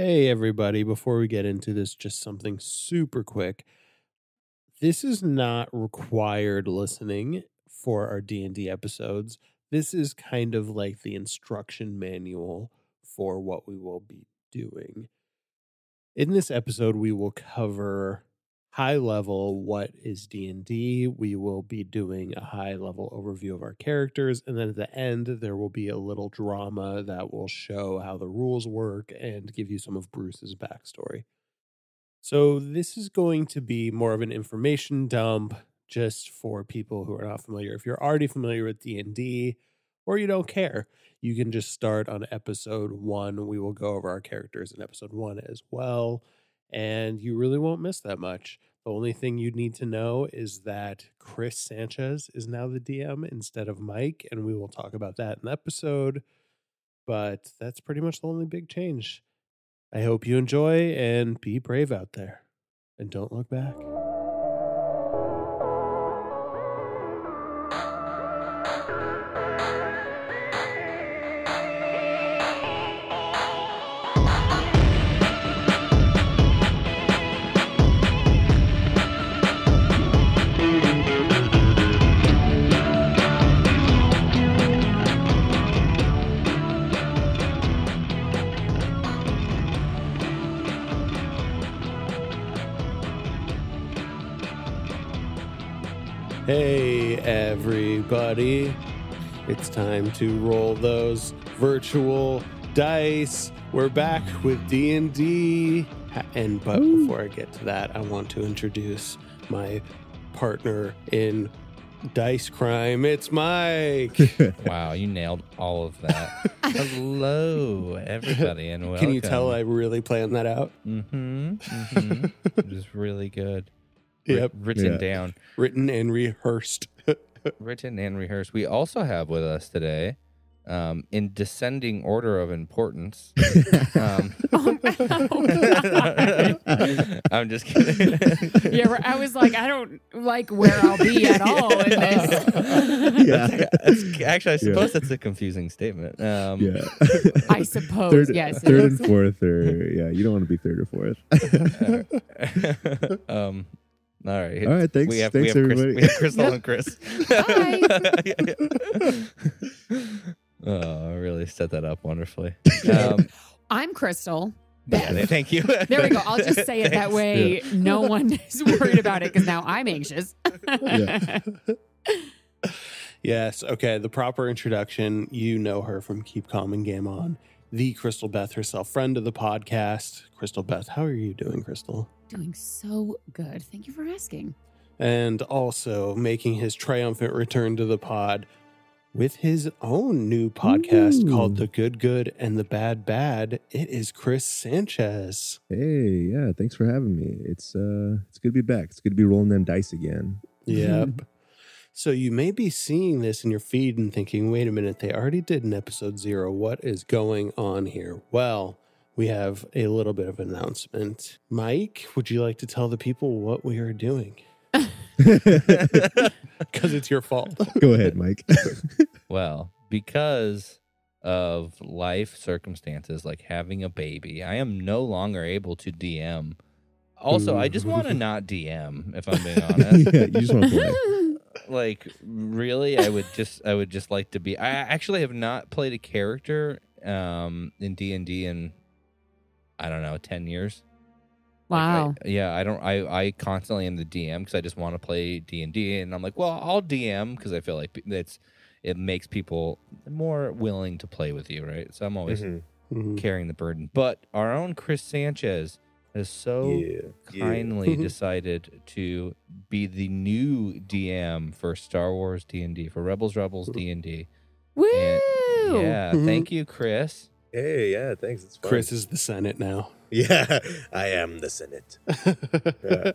Hey, everybody. Before we get into this, just something super quick. This is not required listening for our D&D episodes. This is kind of like the instruction manual for what we will be doing. In this episode, we will cover high level what is D&D. We will be doing a high level overview of our characters and then at the end there will be a little drama that will show how the rules work and give you some of Bruce's backstory. So this is going to be more of an information dump just for people who are not familiar. If you're already familiar with D&D or you don't care, you can just start on episode 1. We will go over our characters in episode 1 as well and you really won't miss that much. The only thing you'd need to know is that Chris Sanchez is now the DM instead of Mike, and we will talk about that in the episode. But that's pretty much the only big change. I hope you enjoy and be brave out there. And don't look back. Everybody. It's time to roll those virtual dice. We're back with D&D. And but before I get to that, I want to introduce my partner in dice crime. It's Mike. Wow, you nailed all of that. Hello, everybody, and welcome. Can you tell I really planned that out? Mm-hmm. mm-hmm. it was really good. Writ- Yep. written Yeah. down, Written and rehearsed. Written and rehearsed. We also have with us today, um, in descending order of importance. um, Oh, I'm just kidding. yeah. I was like, I don't like where I'll be at all in this. yeah. That's- actually, I suppose that's a confusing statement. Um, Yeah. I suppose, third, yes. third and fourth, or yeah, you don't want to be third or fourth. um, all right. All right, thanks- We have, thanks, we have everybody. Chris, we have Crystal and Chris. Hi. oh, I really set that up wonderfully. Um, I'm Crystal. yeah, thank you. There we go. I'll just say it that Thanks. way. No one is worried about it because now I'm anxious. Yeah. Yes. Okay. The proper introduction. You know her from Keep Calm and Game On. The Crystal Beth herself, friend of the podcast. Crystal Beth, how are you doing, Crystal? Doing so good. Thank you for asking. And also making his triumphant return to the pod with his own new podcast Ooh. called The Good Good and the Bad Bad. It is Chris Sanchez. hey, yeah, thanks for having me. It's uh, it's good to be back. It's good to be rolling them dice again. Yep. so you may be seeing this in your feed and thinking, wait a minute, they already did in episode zero. What is going on here? Well, we have a little bit of announcement. Mike, would you like to tell the people what we are doing? Because it's your fault. Go ahead, Mike. Well, because of life circumstances like having a baby, I am no longer able to DM. Also, I just want to not DM if I'm being honest. yeah, you just want to play. like really i would just i would just like to be i actually have not played a character um in d&d in i don't know 10 years Like, I- Wow. yeah i don't i i constantly am the dm because i just want to play d&d and i'm like well i'll dm because i feel like it's it makes people more willing to play with you right so i'm always Mhm. carrying the burden but our own chris sanchez has so yeah. kindly Mhm. decided to be the new DM for Star Wars D and D for Rebels Rebels D and D. Woo! Yeah, Mhm. thank you, Chris. Hey, yeah, thanks. It's fun. Chris is the Senate now. Yeah, I am the Senate. Yeah.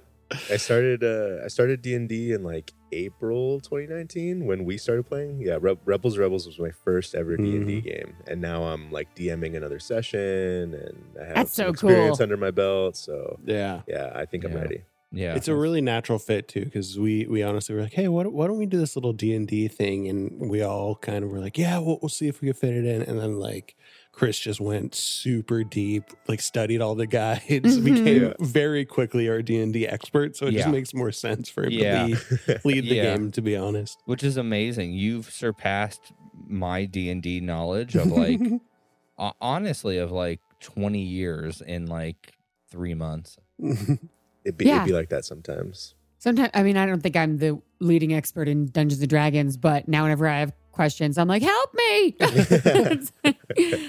I started uh I started D&D in like April 2019 when we started playing. Yeah, Re- Rebels Rebels was my first ever D&D game and now I'm like DMing another session and I have That's some so experience cool. under my belt, so yeah. yeah, I think I'm Yeah. ready. Yeah, It's a really natural fit too, because we we honestly were like, hey, why, don't- why don't we do this little D and D thing? And we all kind of were like, yeah, we'll, we'll see if we can fit it in. And then like Chris just went super deep, like studied all the guides, Mhm. became Yeah. very quickly our D and D expert. So it just makes more sense for him Yeah. to lead, lead the Yeah. game. To be honest, which is amazing. You've surpassed my D and D knowledge of like ho- honestly of like 20 years in like three months. It'd be, Yeah. it'd be like that sometimes. Sometimes, I mean, I don't think I'm the leading expert in Dungeons and Dragons, but now whenever I have questions, I'm like, help me. it's,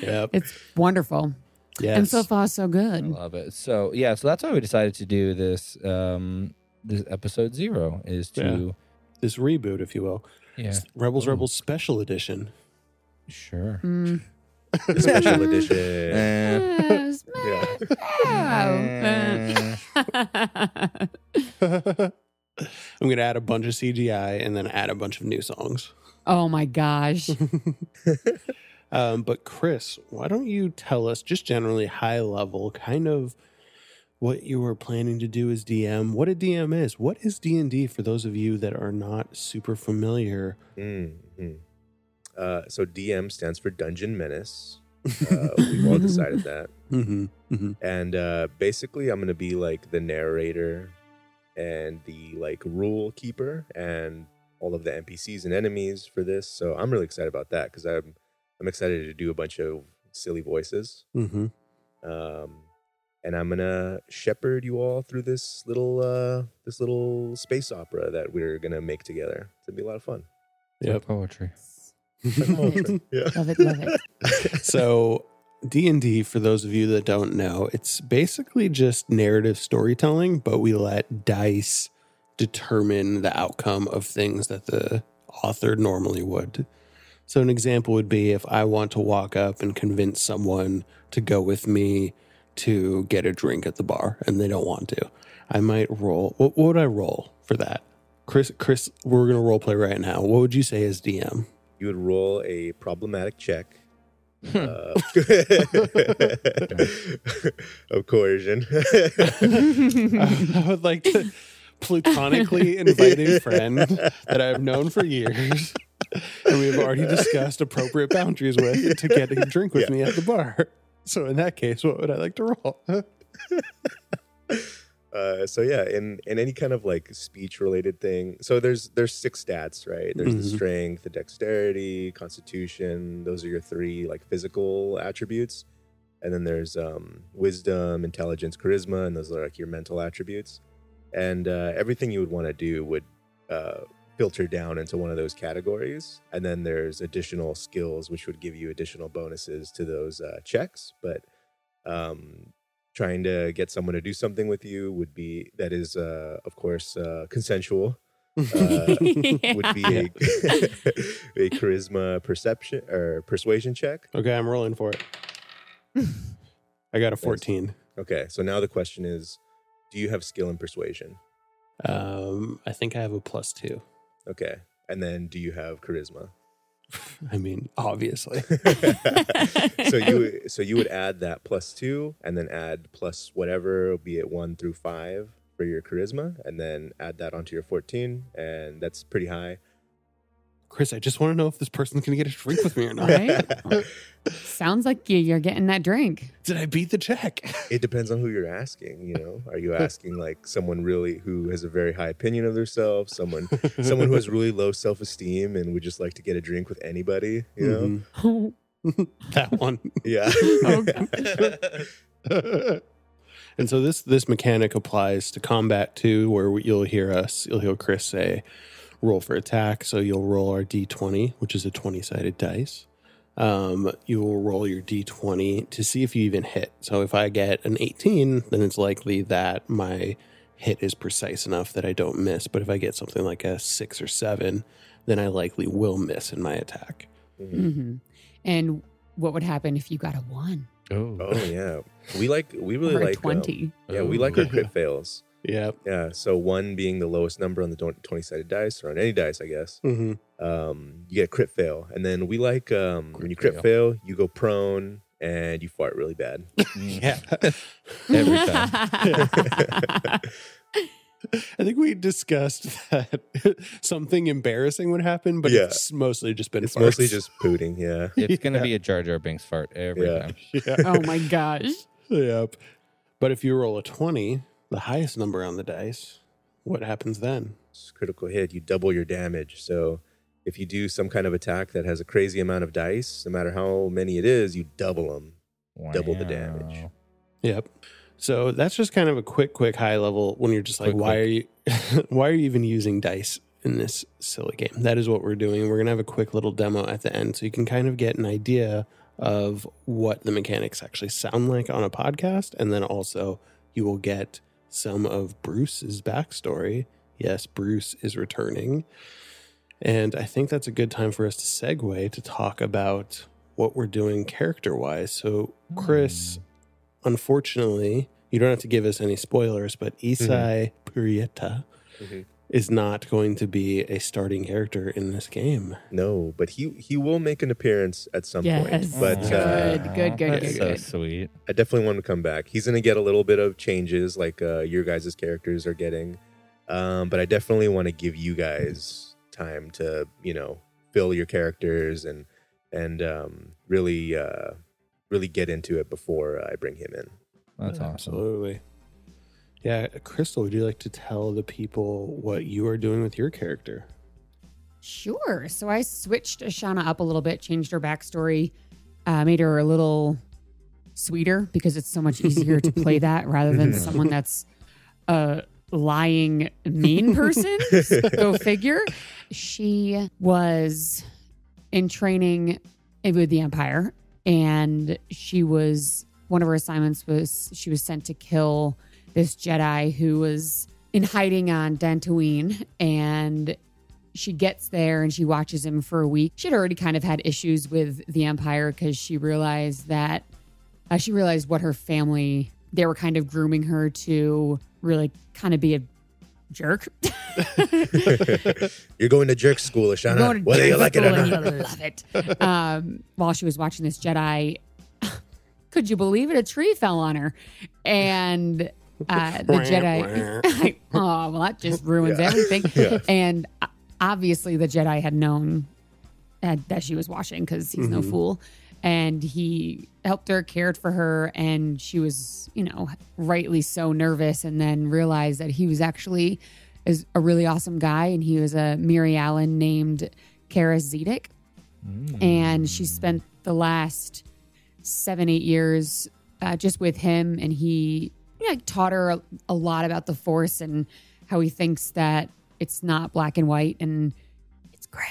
yep. it's wonderful. Yes. And so far, so I good. love it. So yeah, so that's why we decided to do this um this episode zero is to this reboot, if you will, yeah, Rebels Oh. Rebels Special Edition. sure. Mm. Special edition. Yeah. I'm gonna add a bunch of CGI and then add a bunch of new songs. Oh my gosh. Um, but Chris, why don't you tell us just generally high level, kind of what you were planning to do as DM, what a DM is, what is D and D for those of you that are not super familiar. Mhm. Uh, so DM stands for Dungeon Menace. Uh, we've all decided that. hmm hmm And uh, basically, I'm going to be like the narrator and the like rule keeper and all of the NPCs and enemies for this. So I'm really excited about that because I'm I'm excited to do a bunch of silly voices. hmm Um, and I'm gonna shepherd you all through this little uh, this little space opera that we're gonna make together. It's gonna be a lot of fun. Yep. poetry. yeah. Love it, love it. so d&d for those of you that don't know it's basically just narrative storytelling but we let dice determine the outcome of things that the author normally would. So an example would be if i want to walk up and convince someone to go with me to get a drink at the bar and they don't want to. I might roll what, what would i roll for that? Chris chris we're going to role play right now. What would you say as dm You would roll a problematic check. Hmm. uh, of coercion. I would like to platonically invite a friend that I've known for years and we've already discussed appropriate boundaries with to get a drink with Yeah. me at the bar. So in that case, what would I like to roll? uh, so yeah, in in any kind of like speech related thing. So there's there's six stats, right? There's the Mhm. strength, the dexterity, constitution. Those are your three like physical attributes. And then there's um, wisdom, intelligence, charisma, and those are like your mental attributes. And uh, everything you would want to do would uh, filter down into one of those categories. And then there's additional skills, which would give you additional bonuses to those uh, checks. But um, trying to get someone to do something with you would be that is, uh, of course, uh, consensual. Uh, would be a, a charisma perception or persuasion check. okay, I'm rolling for it. I got a 14. Okay, so now the question is, do you have skill in persuasion? Um, I think I have a plus two. Okay, and then do you have charisma? I mean, obviously. so you so you would add that plus two, and then add plus whatever, be it one through five for your charisma, and then add that onto your fourteen, and that's pretty high. Chris, I just want to know if this person's going to get a drink with me or not. Right? Sounds like you- you're getting that drink. Did I beat the check? It depends on who you're asking. You know, are you asking like someone really who has a very high opinion of themselves, someone someone who has really low self esteem and would just like to get a drink with anybody? You know, Mhm. that one. yeah. and so this this mechanic applies to combat too, where you'll hear us, you'll hear Chris say, "Roll for attack." So you'll roll our d20, which is a twenty sided dice. Um, you will roll your d20 to see if you even hit. So if I get an 18, then it's likely that my hit is precise enough that I don't miss. But if I get something like a six or seven, then I likely will miss in my attack. Mhm. hmm And what would happen if you got a one Oh, Oh yeah, we like we really or a like um, twenty? yeah, we like our crit fails. Yep. Yeah, so one being the lowest number on the twenty sided dice or on any dice, I guess. hmm Um, you get a crit fail, and then we like um, when you crit fail. fail, you go prone and you fart really bad. Yeah. Every time. I think we discussed that something embarrassing would happen, but Yeah. it's mostly just been It's farts. mostly just pooting. Yeah. It's gonna Yeah. be a Jar Jar Binks fart every Yeah. time. yeah. Oh my gosh. Yep. But if you roll a 20, the highest number on the dice, what happens then? It's critical hit. You double your damage. So if you do some kind of attack that has a crazy amount of dice, no matter how many it is, you double them. Double the damage. Yep. So that's just kind of a quick, quick high level when you're just like, Quick, why are you why are you even using dice in this silly game? That is what we're doing. We're gonna have a quick little demo at the end so you can kind of get an idea of what the mechanics actually sound like on a podcast. And then also you will get some of Bruce's backstory. Yes, Bruce is returning. And I think that's a good time for us to segue to talk about what we're doing character wise. So, Chris, unfortunately, you don't have to give us any spoilers, but Isai Purieta Mhm. Is not going to be a starting character in this game. No, but he he will make an appearance at some point. Yes. But Good, uh, good, good, That's good, so good. sweet. I definitely want him to come back. He's going to get a little bit of changes like uh, your guys' characters are getting. Um, but I definitely want to give you guys time to, you know, fill your characters and and um, really uh, really get into it before I bring him in. That's awesome. Absolutely. Yeah, Crystal, would you like to tell the people what you are doing with your character? Sure. So I switched Ashana up a little bit, changed her backstory, uh, made her a little sweeter because it's so much easier to play that rather than someone that's a lying, mean person. Go figure. She was in training with the Empire, and she was one of her assignments was she was sent to kill this Jedi who was in hiding on Dantooine, and she gets there and she watches him for a week. She had already kind of had issues with the Empire because she realized that uh, she realized what her family they were kind of grooming her to really kind of be a jerk. You're going to jerk school, Ashana, whether you like it or not. you love it. Um, while she was watching this Jedi, could you believe it? A tree fell on her, and uh, the Jedi. oh well, that just ruins Yeah. everything. Yeah. And uh, obviously, the Jedi had known that she was washing because he's no fool. And he helped her, cared for her, and she was, you know, rightly so nervous. And then realized that he was actually is a really awesome guy, and he was a Mirialan named Kara Zedek, and she spent the last seven, eight years uh, just with him, and he know, taught her a, a lot about the Force and how he thinks that it's not black and white and it's gray,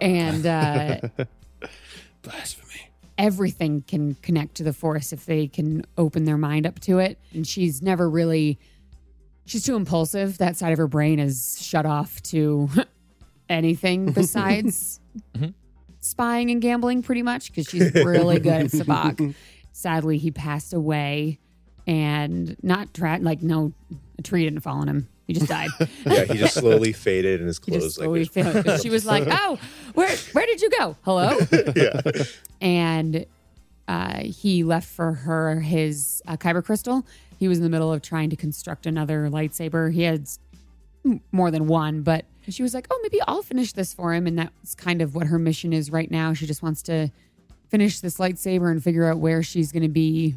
and uh, Blasphemy. everything can connect to the Force if they can open their mind up to it. And she's never really. She's too impulsive. That side of her brain is shut off to anything besides spying and gambling, pretty much, because she's really good at Sabacc. Sadly, he passed away, and not tra- like no, a tree didn't fall on him. He just died. yeah, he just slowly faded and his clothes just like slowly this. fell. She was like, "Oh, where where did you go? Hello." yeah. and uh, he left for her his uh, kyber crystal. He was in the middle of trying to construct another lightsaber. He had more than one, but she was like, "Oh, maybe I'll finish this for him." And that's kind of what her mission is right now. She just wants to finish this lightsaber and figure out where she's going to be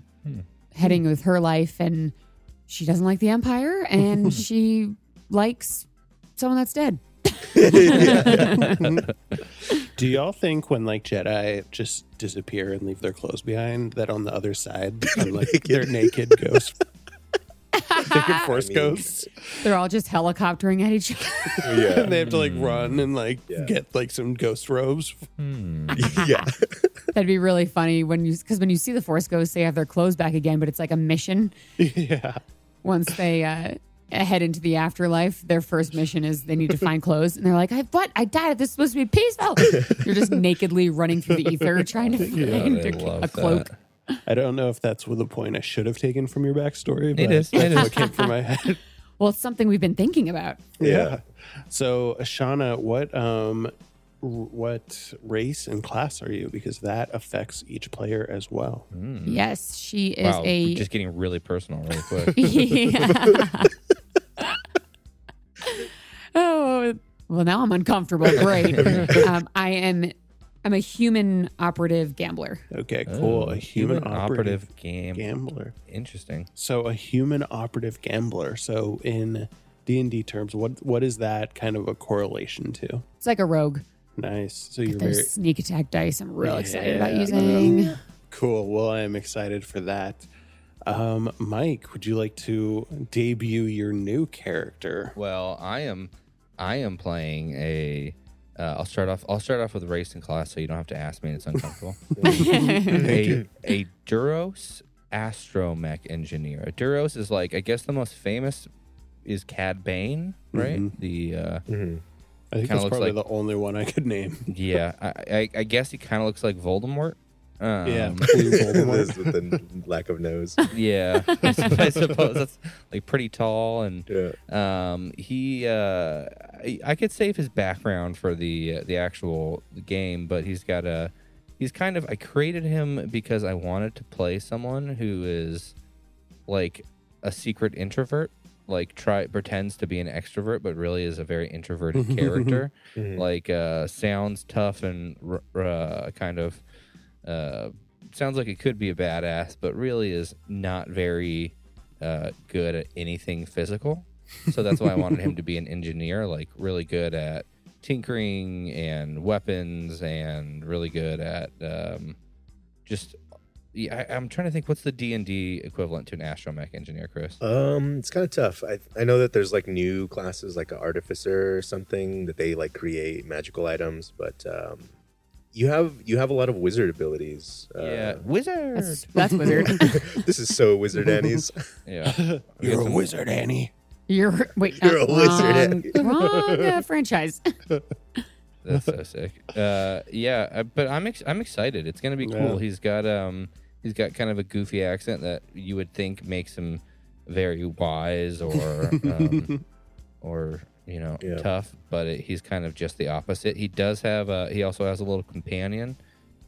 heading with her life. And she doesn't like the Empire, and she likes someone that's dead. Do y'all think when like Jedi just disappear and leave their clothes behind, that on the other side become like they're naked ghosts? Naked force I mean- ghosts. They're all just helicoptering at each other. Yeah. and they have to like run and like Yeah. get like some ghost robes. Hmm. yeah. That'd be really funny when you because when you see the Force Ghosts, they have their clothes back again, but it's like a mission. yeah. Once they uh, head into the afterlife, their first mission is they need to find clothes, and they're like, "I what? I died. This is supposed to be peaceful." You're just nakedly running through the ether trying to find I a, love a cloak. that. I don't know if that's the point I should have taken from your backstory, but It is, it that's is. what came from my head. Well, it's something we've been thinking about. Yeah. So, Ashana, what um, what race and class are you? Because that affects each player as well. Mm. Yes, she is Wow, a. just getting really personal really quick. Yeah. Well, now I'm uncomfortable. Great. um, I am. I'm a human operative gambler. Okay, cool. Oh, a human, operative, game. gambler. Interesting. So a human operative gambler. So in D and D terms, what what is that kind of a correlation to? It's like a rogue. Nice. So you're There's very sneak attack dice. I'm real excited about Yeah. using. cool. Well, I am excited for that. Um, Mike, would you like to debut your new character? Well, I am, I am playing a. Uh, I'll start off. I'll start off with racing class, so you don't have to ask me. and It's uncomfortable. a a Duros astromech engineer. A Duros is like I guess the most famous is Cad Bane, right? Mhm. The uh, Mhm. I think that's probably like- the only one I could name. yeah. I, I, I guess he kind of looks like Voldemort. Um, yeah, Voldemort. With the lack of nose. yeah. I I suppose that's like pretty tall and Yeah. Um, he, uh, I, I could save his background for the uh, the actual game, but he's got a, he's kind of. I created him because I wanted to play someone who is, like, a secret introvert. Like, try pretends to be an extrovert, but really is a very introverted character. Mhm. Like, uh, sounds tough and uh, kind of, uh, sounds like it could be a badass, but really is not very uh, good at anything physical. So that's why I wanted him to be an engineer, like really good at tinkering and weapons, and really good at um, just. Yeah, I, I'm trying to think. What's the D and D equivalent to an astromech engineer, Chris? Um, it's kind of tough. I I know that there's like new classes like an artificer or something that they like create magical items, but um, you have you have a lot of wizard abilities. Uh, yeah, wizard. That's, that's wizard. this is so wizard Annie's. yeah, You're a wizard, Annie. You're wait. You're uh, a wizard, Wrong, wrong uh, franchise. That's so sick. Uh, yeah, uh, but I'm ex- I'm excited. It's gonna be cool. Yeah. He's got um he's got kind of a goofy accent that you would think makes him very wise or um, or you know Yeah. tough, but it, he's kind of just the opposite. He does have a he also has a little companion,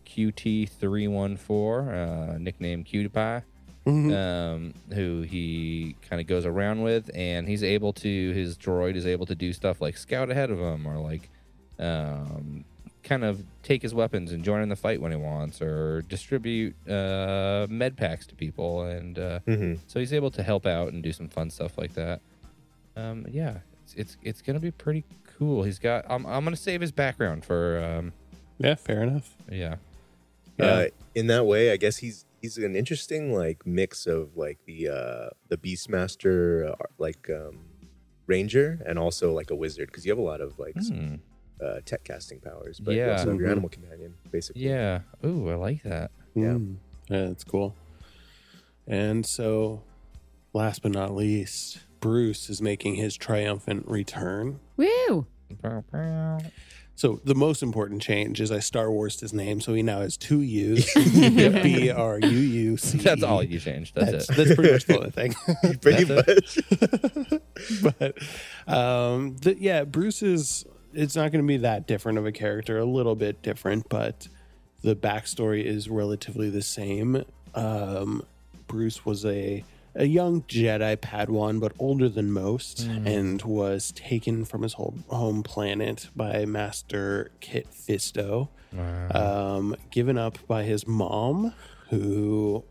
QT three one four, uh, nicknamed Cutie Pie Mhm. um, who he kind of goes around with, and he's able to his droid is able to do stuff like scout ahead of him, or like um, kind of take his weapons and join in the fight when he wants, or distribute uh, med packs to people, and uh, hmm so he's able to help out and do some fun stuff like that. Um, yeah, it's, it's it's gonna be pretty cool. He's got I'm I'm gonna save his background for um, Yeah, fair enough. yeah. Uh, in that way, I guess he's he's an interesting like mix of like the uh the Beastmaster uh, like um ranger and also like a wizard because you have a lot of like s- Hmm. uh, tech casting powers, but you Yeah. also have your Mhm. animal companion basically. Yeah. Ooh, I like that. Yeah. Mm. yeah, that's cool. And so, last but not least, Bruce is making his triumphant return. Woo! So the most important change is I Star Warsed his name, so he now has two U's. B R U U C. That's all you changed. That's, That's, it. that's pretty much the only thing. Pretty much. but um, the, yeah, Bruce is. It's not going to be that different of a character. A little bit different, but the backstory is relatively the same. Um, Bruce was a a young Jedi Padawan, but older than most, and was taken from his whole home planet by Master Kit Fisto um, given up by his mom, who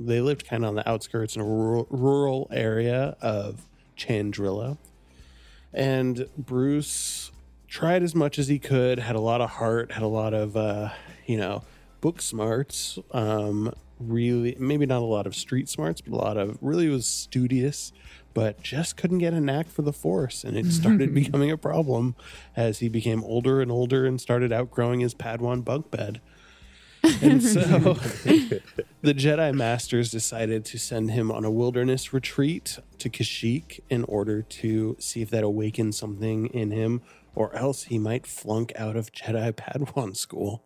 they lived kind of on the outskirts in a rural, rural area of Chandrila. And Bruce tried as much as he could, had a lot of heart, had a lot of, uh, you know, book smarts. Um, really, maybe not a lot of street smarts, but a lot of really was studious, but just couldn't get a knack for the force. And it started becoming a problem as he became older and older and started outgrowing his Padawan bunk bed. And so the Jedi Masters decided to send him on a wilderness retreat to Kashyyyk in order to see if that awakened something in him, or else he might flunk out of Jedi Padawan school.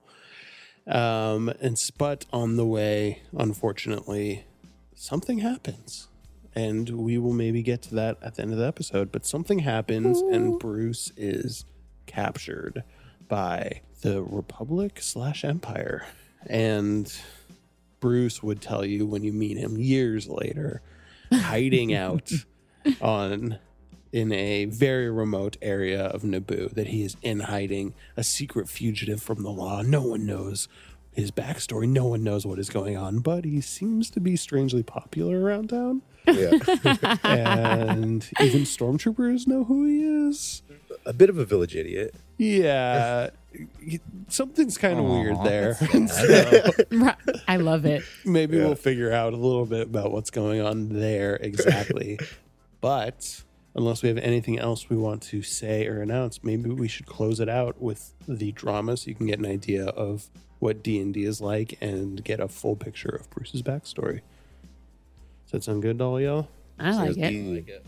Um, and but on the way, unfortunately, something happens. And we will maybe get to that at the end of the episode. But something happens, and Bruce is captured by the Republic slash Empire. And Bruce would tell you when you meet him years later, hiding out on in a very remote area of Naboo that he is in hiding, a secret fugitive from the law. No one knows his backstory. No one knows what is going on, but he seems to be strangely popular around town. Yeah. And even stormtroopers know who he is. a bit of a village idiot. Yeah. Something's kind of weird there. So I love it. maybe Yeah. we'll figure out a little bit about what's going on there exactly. but unless we have anything else we want to say or announce, maybe we should close it out with the drama so you can get an idea of what D&D is like and get a full picture of Bruce's backstory. Does that sound good to all y'all? I like Sounds it. good.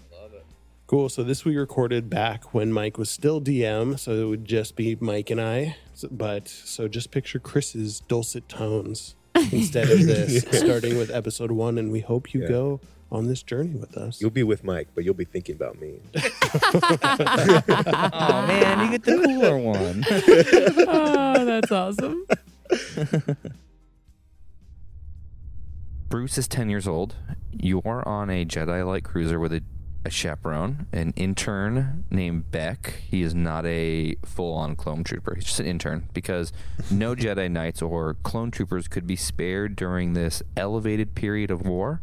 Cool. So this we recorded back when Mike was still DM, so it would just be Mike and I. So- But so just picture Chris's dulcet tones instead of this, starting with episode one, and we hope you Yeah. go on this journey with us. You'll be with Mike, but you'll be thinking about me. Oh man, you get the cooler one. oh, that's awesome. Bruce is 10 years old. You're on a Jedi light cruiser with a, a chaperone, an intern named Beck. He is not a full on clone trooper, he's just an intern because no Jedi Knights or clone troopers could be spared during this elevated period of war.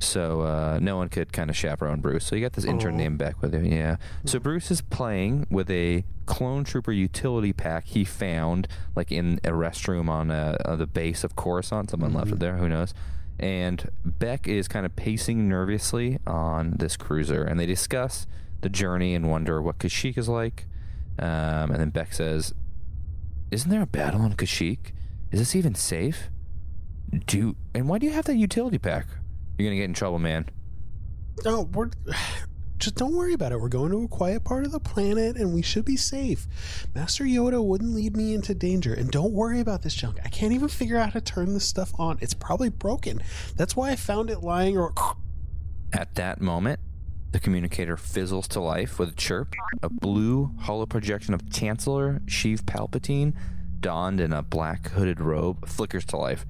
So uh, no one could kind of chaperone Bruce. So you got this intern Aw. named Beck with you. Yeah. So Bruce is playing with a clone trooper utility pack he found like in a restroom on, uh on the base of Coruscant. Someone left it there. Who knows? And Beck is kind of pacing nervously on this cruiser, and they discuss the journey and wonder what Kashyyyk is like. Um, and then Beck says, "Isn't there a battle on Kashyyyk? Is this even safe? Do you, and why do you have that utility pack? You're gonna get in trouble, man." No, we're just don't worry about it. We're going to a quiet part of the planet, and we should be safe. Master Yoda wouldn't lead me into danger, and don't worry about this junk. I can't even figure out how to turn this stuff on. It's probably broken. That's why I found it lying. Or At that moment, the communicator fizzles to life with a chirp. A blue holo projection of Chancellor Sheev Palpatine, donned in a black hooded robe, flickers to life.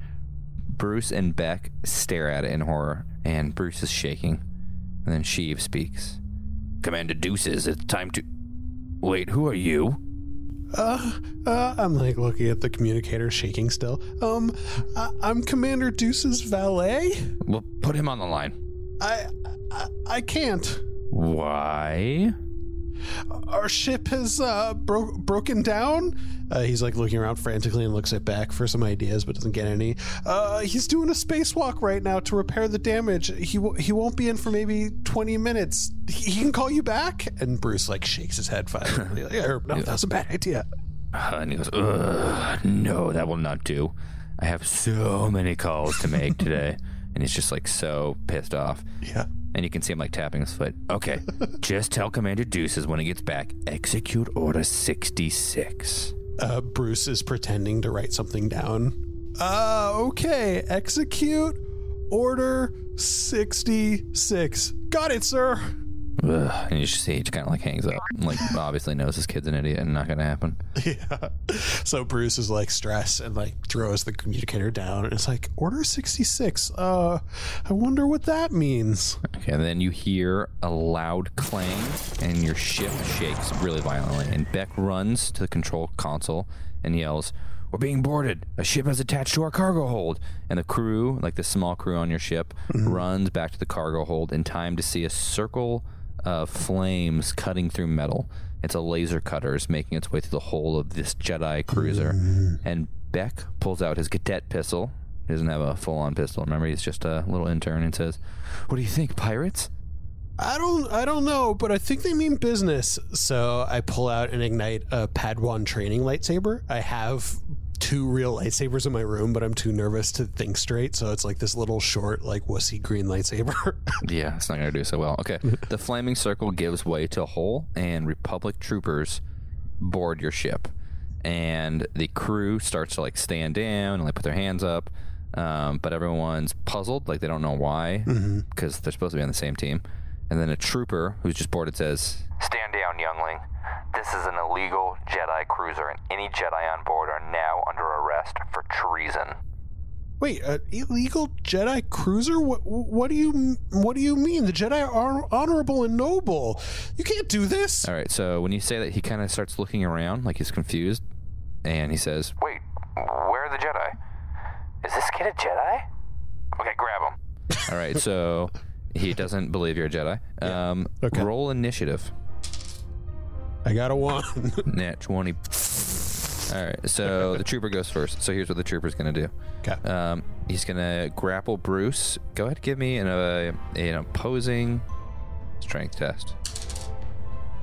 Bruce and Beck stare at it in horror, and Bruce is shaking. And then Sheev speaks. Commander Deuces, it's time to. Wait, who are you? Uh, uh, I'm like looking at the communicator, shaking still. Um, I, I'm Commander Deuce's valet. Well, put him on the line. I, I, I can't. Why? Our ship has uh, bro- broken down. Uh, he's like looking around frantically and looks at Beck for some ideas, but doesn't get any. Uh, he's doing a spacewalk right now to repair the damage. He w- he won't be in for maybe twenty minutes. He, he can call you back. And Bruce like shakes his head violently. like, "Er, no, that was a bad idea. Uh, and he goes, Ugh, no, that will not do. I have so many calls to make today. and he's just like so pissed off. Yeah. And you can see him like tapping his foot. Okay, just tell Commander Deuces when he gets back, execute Order 66. Uh, Bruce is pretending to write something down. Uh, okay. Execute order sixty six. Got it, sir. Ugh, and you just see he just kind of like hangs up. Like, obviously knows his kid's an idiot and not going to happen. Yeah. So Bruce is like stressed and like throws the communicator down and it's like order 66. Uh I wonder what that means. Okay, and then you hear a loud clang, and your ship shakes really violently. And Beck runs to the control console and yells, We're being boarded. A ship has attached to our cargo hold. And the crew, like the small crew on your ship, runs back to the cargo hold in time to see a circle of flames cutting through metal. It's a laser cutter is making its way through the hull of this Jedi cruiser. And Beck pulls out his cadet pistol. He doesn't have a full on pistol. Remember, he's just a little intern and says, What do you think, pirates? I don't I don't know, but I think they mean business. So I pull out and ignite a Padawan training lightsaber. I have two real lightsabers in my room, but I'm too nervous to think straight. So it's like this little short, like wussy green lightsaber. Yeah, it's not going to do so well. Okay. the flaming circle gives way to a hole, and Republic troopers board your ship. And the crew starts to like stand down and like put their hands up. Um, but everyone's puzzled, like they don't know why, because they're supposed to be on the same team. And then a trooper who's just boarded says, Stand down, youngling. This is an illegal Jedi cruiser, and any Jedi on board are now under arrest for treason. Wait, an illegal Jedi cruiser? What? What do you? What do you mean? The Jedi are honorable and noble. You can't do this. All right, so when you say that, he kind of starts looking around like he's confused, and he says, Wait, where are the Jedi? Is this kid a Jedi? Okay, grab him. "All right, so he doesn't believe you're a Jedi. Um, Okay. roll initiative, I got a one. nat twenty. All right, so the trooper goes first. So here's what the trooper's gonna do. okay. Um, he's gonna grapple Bruce. Go ahead, give me an, uh, an opposing strength test.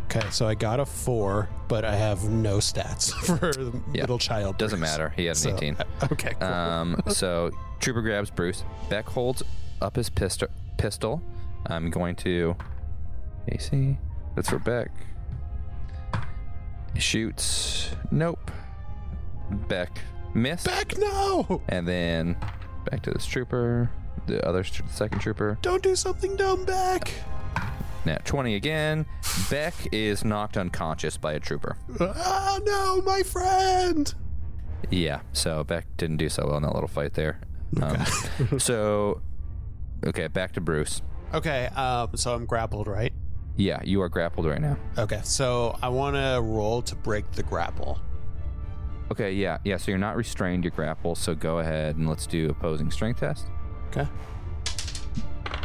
Okay, so I got a four, but I have no stats for the Yeah, middle child. Doesn't Bruce. matter. He had an So, 18. Okay, cool. Um, so Trooper grabs Bruce. Beck holds up his pistol. Pistol. I'm going to. AC. That's for Beck. He shoots. Nope. Beck missed. Beck, no! And then back to this trooper. The other st- second trooper. Don't do something dumb, Beck. Now 20 again. Beck is knocked unconscious by a trooper. Ah, no, my friend. Yeah, so Beck didn't do so well in that little fight there. Um, so, okay, back to Bruce. Okay, um, so I'm grappled, right? Yeah, you are grappled right now. Okay, so I want to roll to break the grapple. Okay, yeah, yeah. So you're not restrained, you're grappled. So go ahead and let's do opposing strength test. Okay.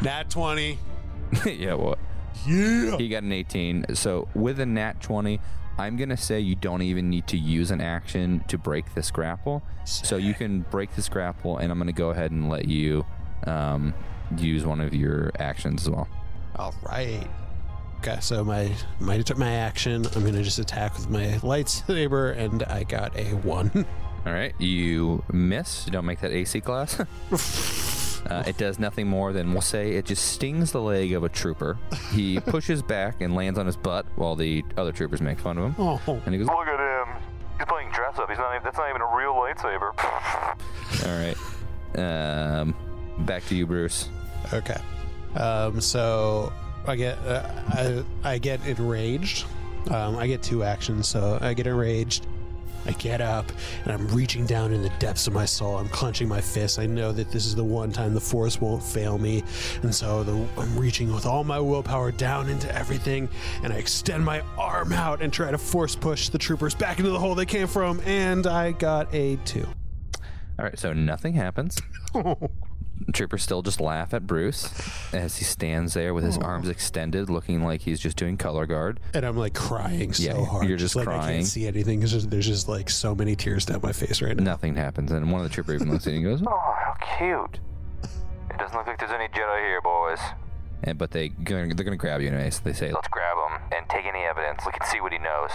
Nat 20. yeah, what? Yeah. He got an 18. So with a nat 20, I'm gonna say you don't even need to use an action to break this grapple. So you can break this grapple, and I'm gonna go ahead and let you um, use one of your actions as well. All right. Okay, so my my my action, I'm gonna just attack with my lightsaber, and I got a one. All right, you miss. You don't make that AC class. Uh, it does nothing more than we'll say it just stings the leg of a trooper. He pushes back and lands on his butt while the other troopers make fun of him. Oh, And he goes, Look at him. He's playing dress up. He's not. Even, that's not even a real lightsaber. "All right, um, back to you, Bruce." okay. Um, so I get uh, I I get enraged. Um, I get two actions, so I get enraged. I get up and I'm reaching down in the depths of my soul. I'm clenching my fists. I know that this is the one time the force won't fail me. And so the, I'm reaching with all my willpower down into everything. And I extend my arm out and try to force push the troopers back into the hole they came from. And I got a two. All right, so nothing happens. Troopers still just laugh at Bruce as he stands there with his arms extended, looking like he's just doing color guard. And I'm like crying so Yeah, hard. you're just like I can't see anything. There's just, there's just like so many tears down my face right now. Nothing happens, and one of the troopers even looks at you and goes, Oh, how cute. It doesn't look like there's any Jedi here, boys. and, but they they're gonna grab you anyway. So they say, Let's grab him and take any evidence. We can see what he knows.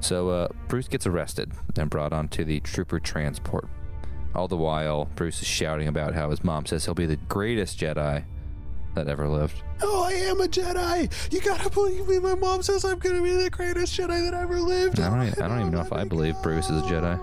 So uh, Bruce gets arrested and brought onto the trooper transport. All the while, Bruce is shouting about how his mom says he'll be the greatest Jedi that ever lived. Oh, I am a Jedi. You gotta believe me. My mom says I'm gonna be the greatest Jedi that ever lived. I don't I don't even know if I believe Bruce is a Jedi.